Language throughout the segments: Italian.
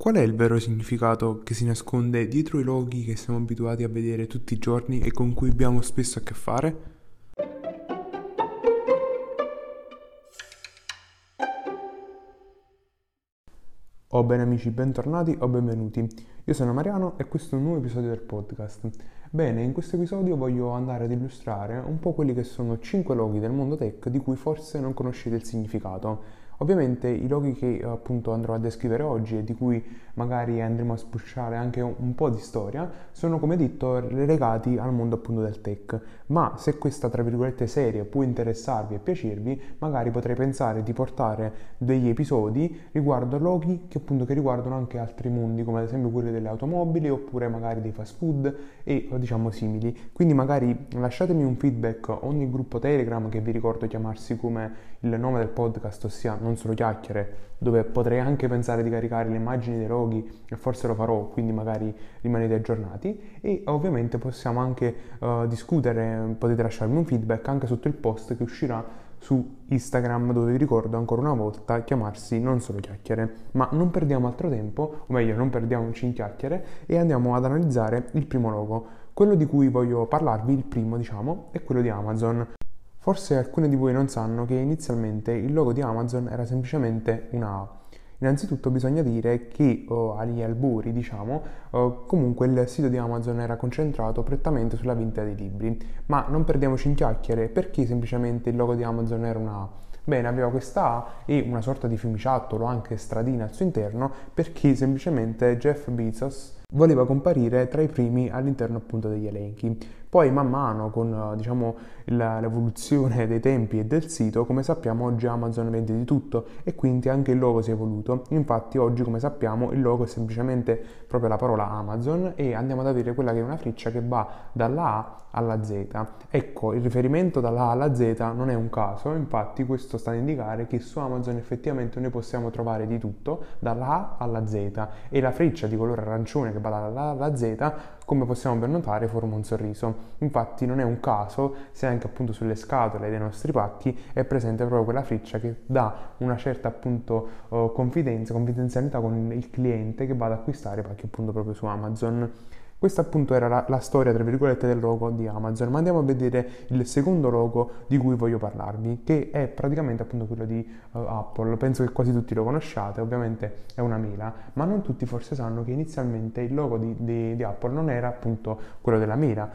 Qual è il vero significato che si nasconde dietro i loghi che siamo abituati a vedere tutti i giorni e con cui abbiamo spesso a che fare? Oh bene amici, bentornati o benvenuti. Io sono Mariano e questo è un nuovo episodio del podcast. Bene, in questo episodio voglio andare ad illustrare un po' quelli che sono 5 loghi del mondo tech di cui forse non conoscete il significato Ovviamente i loghi che appunto andrò a descrivere oggi e di cui magari andremo a spulciare anche un, po' di storia sono come detto legati al mondo appunto del tech, ma se questa tra virgolette serie può interessarvi e piacervi, magari potrei pensare di portare degli episodi riguardo loghi che appunto che riguardano anche altri mondi, come ad esempio quelli delle automobili oppure magari dei fast food e diciamo simili. Quindi magari lasciatemi un feedback ogni gruppo Telegram che vi ricordo chiamarsi come il nome del podcast, ossia non solo chiacchiere, dove potrei anche pensare di caricare le immagini dei loghi e forse lo farò, quindi magari rimanete aggiornati. E ovviamente possiamo anche uh, discutere, potete lasciarmi un feedback anche sotto il post che uscirà su Instagram dove vi ricordo ancora una volta chiamarsi non solo chiacchiere. Ma non perdiamo altro tempo o meglio non perdiamoci in chiacchiere e andiamo ad analizzare il primo logo quello di cui voglio parlarvi il primo diciamo è quello di Amazon Forse alcuni di voi non sanno che inizialmente il logo di Amazon era semplicemente una A. Innanzitutto bisogna dire che oh, agli alburi, diciamo, oh, comunque il sito di Amazon era concentrato prettamente sulla vendita dei libri, ma non perdiamoci in chiacchiere perché semplicemente il logo di Amazon era una A. Bene, aveva questa A e una sorta di fiumiciattolo, anche stradina al suo interno, perché semplicemente Jeff Bezos voleva comparire tra i primi all'interno appunto degli elenchi. Poi man mano con diciamo, l'evoluzione dei tempi e del sito, come sappiamo oggi Amazon vende di tutto e quindi anche il logo si è evoluto. Infatti oggi come sappiamo il logo è semplicemente proprio la parola Amazon e andiamo ad avere quella che è una freccia che va dalla A alla Z. Ecco, il riferimento dalla A alla Z non è un caso, infatti questo sta a indicare che su Amazon effettivamente noi possiamo trovare di tutto dalla A alla Z e la freccia di colore arancione che va dalla A alla Z come possiamo ben notare forma un sorriso. Infatti non è un caso se anche appunto sulle scatole dei nostri pacchi è presente proprio quella freccia che dà una certa appunto uh, confidenza, confidenzialità con il cliente che va ad acquistare pacchi appunto proprio su Amazon. Questa appunto era la, la, storia, tra virgolette, del logo di Amazon, ma andiamo a vedere il secondo logo di cui voglio parlarvi, che è praticamente appunto quello di uh, Apple. Penso che quasi tutti lo conosciate, ovviamente è una mela, ma non tutti forse sanno che inizialmente il logo di, di, di Apple non era appunto quello della mela,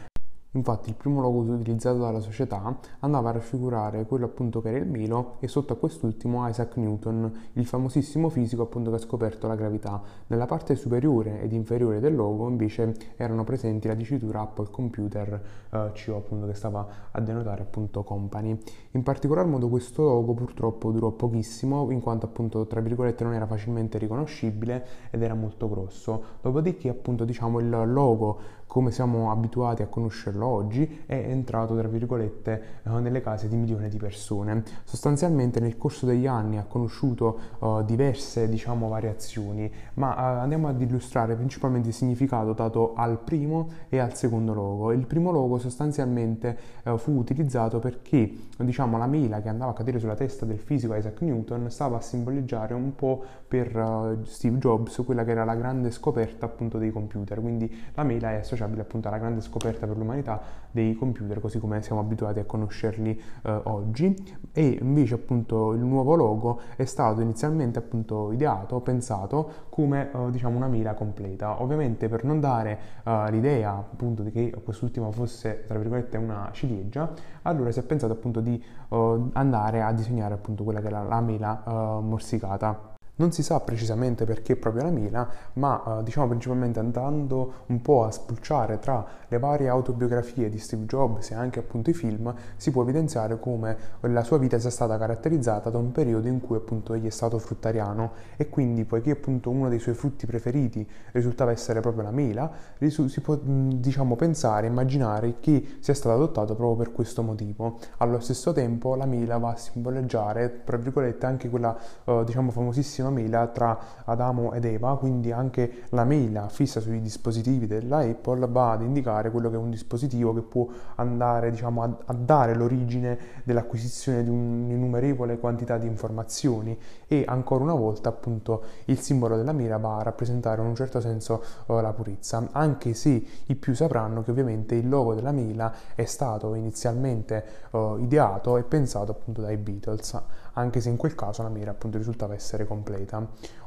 Infatti il primo logo utilizzato dalla società andava a raffigurare quello appunto che era il Milo e sotto a quest'ultimo Isaac Newton, il famosissimo fisico appunto che ha scoperto la gravità. Nella parte superiore ed inferiore del logo invece erano presenti la dicitura Apple Computer eh, CO appunto che stava a denotare appunto company. In particolar modo questo logo purtroppo durò pochissimo in quanto appunto tra virgolette non era facilmente riconoscibile ed era molto grosso. Dopodiché appunto diciamo il logo come siamo abituati a conoscerlo oggi, è entrato, tra virgolette, eh, nelle case di milioni di persone. Sostanzialmente nel corso degli anni ha conosciuto uh, diverse, diciamo, variazioni, ma uh, andiamo ad illustrare principalmente il significato dato al primo e al secondo logo. Il primo logo sostanzialmente fu utilizzato perché, diciamo, la mela che andava a cadere sulla testa del fisico Isaac Newton stava a simboleggiare un po' per Steve Jobs quella che era la grande scoperta appunto dei computer, quindi la mela è associabile appunto alla grande scoperta per l'umanità dei computer così come siamo abituati a conoscerli eh, oggi e invece appunto il nuovo logo è stato inizialmente appunto ideato, pensato come eh, diciamo una mira completa. Ovviamente per non dare eh, l'idea appunto di che quest'ultima fosse tra virgolette una ciliegia, allora si è pensato appunto di eh, andare a disegnare appunto quella che era la mela eh, morsicata. Non si sa precisamente perché proprio la Mila, ma eh, diciamo principalmente andando un po' a spulciare tra le varie autobiografie di Steve Jobs e anche appunto i film, si può evidenziare come la sua vita sia stata caratterizzata da un periodo in cui appunto egli è stato fruttariano e quindi poiché appunto uno dei suoi frutti preferiti risultava essere proprio la mela, si può diciamo pensare, immaginare che sia stato adottato proprio per questo motivo. Allo stesso tempo la mela va a simboleggiare, tra virgolette, anche quella eh, diciamo famosissima bellissima mela tra Adamo ed Eva, quindi anche la mela fissa sui dispositivi della Apple va ad indicare quello che è un dispositivo che può andare diciamo, a, a dare l'origine dell'acquisizione di un'innumerevole quantità di informazioni e ancora una volta appunto il simbolo della mela va a rappresentare in un certo senso uh, la purezza, anche se i più sapranno che ovviamente il logo della mela è stato inizialmente uh, ideato e pensato appunto dai Beatles anche se in quel caso la mira appunto risultava essere completa.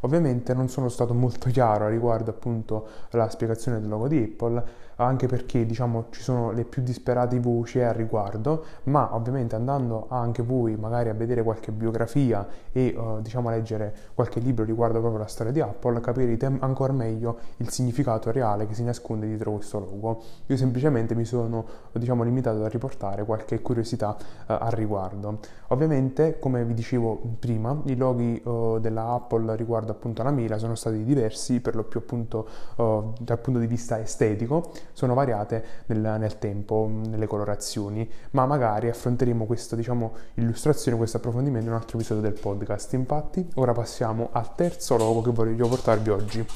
Ovviamente non sono stato molto chiaro riguardo appunto la spiegazione del logo di Apple, anche perché diciamo ci sono le più disperate voci a riguardo, ma ovviamente andando anche voi magari a vedere qualche biografia e uh, diciamo a leggere qualche libro riguardo proprio la storia di Apple, capirete ancora meglio il significato reale che si nasconde dietro questo logo. Io semplicemente mi sono diciamo limitato a riportare qualche curiosità uh, al riguardo. Ovviamente, come vi dicevo prima, i loghi uh, della Apple riguardo appunto alla mira sono stati diversi per lo più appunto uh, dal punto di vista estetico, sono variate nel, nel, tempo, nelle colorazioni, ma magari affronteremo questa diciamo illustrazione, questo approfondimento in un altro episodio del podcast. Infatti, ora passiamo al terzo logo che voglio portarvi oggi.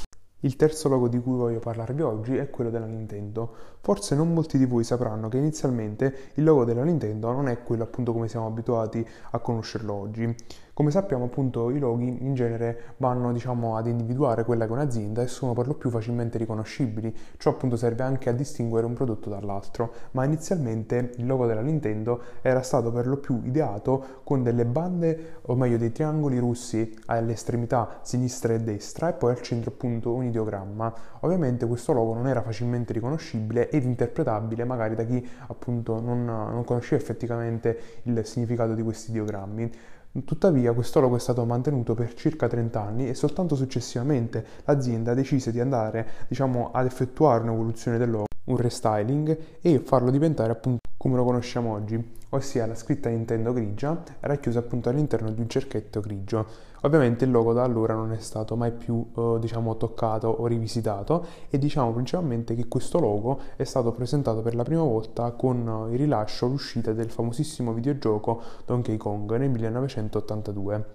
Il terzo logo di cui voglio parlarvi oggi è quello della Nintendo. Forse non molti di voi sapranno che inizialmente il logo della Nintendo non è quello appunto come siamo abituati a conoscerlo oggi. Come sappiamo appunto i loghi in genere vanno diciamo ad individuare quella che è un'azienda e sono per lo più facilmente riconoscibili, ciò appunto serve anche a distinguere un prodotto dall'altro, ma inizialmente il logo della Nintendo era stato per lo più ideato con delle bande o meglio dei triangoli russi alle estremità sinistra e destra e poi al centro appunto un ideogramma. Ovviamente questo logo non era facilmente riconoscibile ed interpretabile magari da chi appunto non, non conosceva effettivamente il significato di questi ideogrammi. Tuttavia questo logo è stato mantenuto per circa 30 anni e soltanto successivamente l'azienda decise di andare diciamo, ad effettuare un'evoluzione del logo, un restyling e farlo diventare appunto come lo conosciamo oggi, ossia la scritta Nintendo grigia racchiusa appunto all'interno di un cerchetto grigio. Ovviamente il logo da allora non è stato mai più eh, diciamo toccato o rivisitato e diciamo principalmente che questo logo è stato presentato per la prima volta con il rilascio, l'uscita del famosissimo videogioco Donkey Kong nel 1982.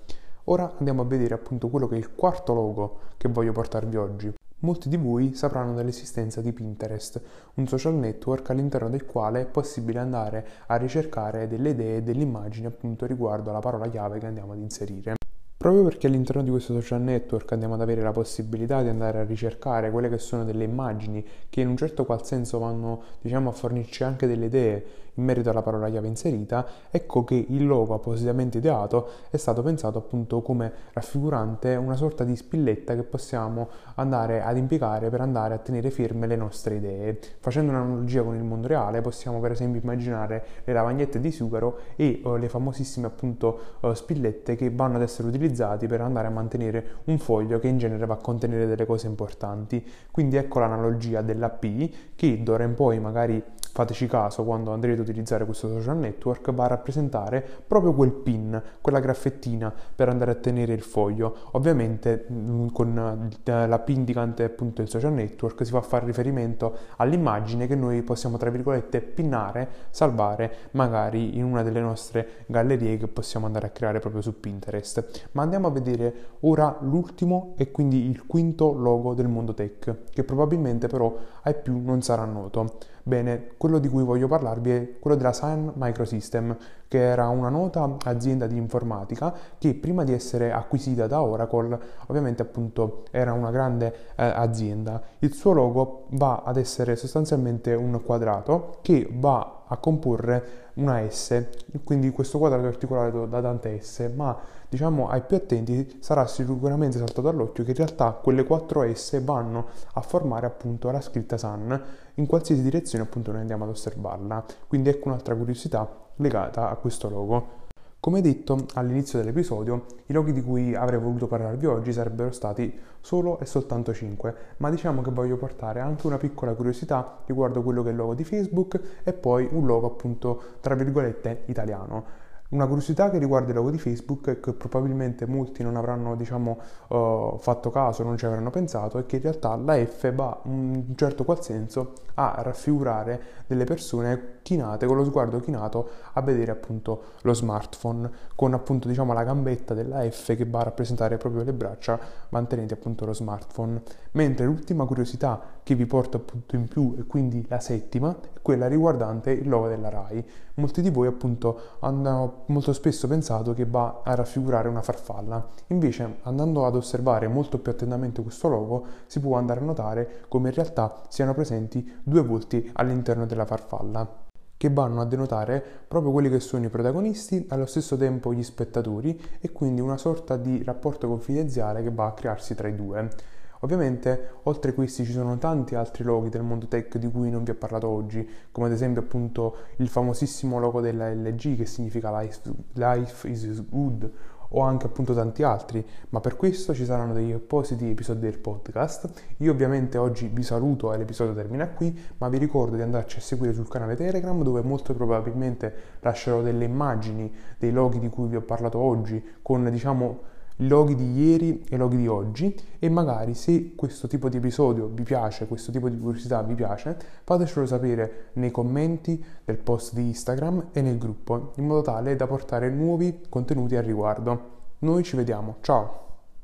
Ora andiamo a vedere appunto quello che è il quarto logo che voglio portarvi oggi. Molti di voi sapranno dell'esistenza di Pinterest, un social network all'interno del quale è possibile andare a ricercare delle idee e delle immagini appunto riguardo alla parola chiave che andiamo ad inserire. Proprio perché all'interno di questo social network andiamo ad avere la possibilità di andare a ricercare quelle che sono delle immagini che in un certo qual senso vanno diciamo a fornirci anche delle idee in merito alla parola chiave inserita, ecco che il logo appositamente ideato è stato pensato appunto come raffigurante una sorta di spilletta che possiamo andare ad impiegare per andare a tenere ferme le nostre idee. Facendo un'analogia con il mondo reale possiamo per esempio immaginare le lavagnette di sughero e uh, le famosissime appunto uh, spillette che vanno ad essere utilizzati per andare a mantenere un foglio che in genere va a contenere delle cose importanti. Quindi ecco l'analogia della P che d'ora in poi magari fateci caso quando andrete ad utilizzare questo social network, va a rappresentare proprio quel pin, quella graffettina per andare a tenere il foglio. Ovviamente mm, con eh, la P indicante appunto il social network si fa fare riferimento all'immagine che noi possiamo tra virgolette pinnare, salvare magari in una delle nostre gallerie che possiamo andare a creare proprio su Pinterest. Ma andiamo a vedere ora l'ultimo e quindi il quinto logo del mondo tech, che probabilmente però ai più non sarà noto. Bene, quello di cui voglio parlarvi è quello della Sun Microsystem, che era una nota azienda di informatica che prima di essere acquisita da Oracle, ovviamente appunto era una grande eh, azienda. Il suo logo va ad essere sostanzialmente un quadrato che va a comporre una S, quindi questo quadrato è articolato da tante S, ma diciamo ai più attenti sarà sicuramente saltato all'occhio che in realtà quelle quattro S vanno a formare appunto la scritta Sun in qualsiasi direzione appunto noi andiamo ad osservarla. Quindi ecco un'altra curiosità legata a questo logo. Come detto all'inizio dell'episodio, i loghi di cui avrei voluto parlarvi oggi sarebbero stati solo e soltanto 5, ma diciamo che voglio portare anche una piccola curiosità riguardo quello che è il logo di Facebook e poi un logo appunto tra virgolette italiano. Una curiosità che riguarda il logo di Facebook e che probabilmente molti non avranno diciamo, uh, fatto caso, non ci avranno pensato, è che in realtà la F va in un certo qual senso a raffigurare delle persone chinate, con lo sguardo chinato a vedere appunto lo smartphone, con appunto diciamo la gambetta della F che va a rappresentare proprio le braccia mantenenti appunto lo smartphone. Mentre l'ultima curiosità che vi porto appunto in più e quindi la settima è quella riguardante il logo della RAI. Molti di voi appunto hanno molto spesso pensato che va a raffigurare una farfalla. Invece, andando ad osservare molto più attentamente questo logo, si può andare a notare come in realtà siano presenti due volti all'interno della farfalla che vanno a denotare proprio quelli che sono i protagonisti, allo stesso tempo gli spettatori e quindi una sorta di rapporto confidenziale che va a crearsi tra i due. Ovviamente, oltre a questi ci sono tanti altri loghi del mondo tech di cui non vi ho parlato oggi, come ad esempio appunto il famosissimo logo della LG che significa Life, life is good o anche appunto tanti altri, ma per questo ci saranno degli appositi episodi del podcast. Io ovviamente oggi vi saluto e l'episodio termina qui, ma vi ricordo di andarci a seguire sul canale Telegram dove molto probabilmente lascerò delle immagini dei loghi di cui vi ho parlato oggi con diciamo loghi di ieri e loghi di oggi e magari se questo tipo di episodio vi piace, questo tipo di curiosità vi piace, fatecelo sapere nei commenti del post di Instagram e nel gruppo, in modo tale da portare nuovi contenuti al riguardo. Noi ci vediamo, ciao!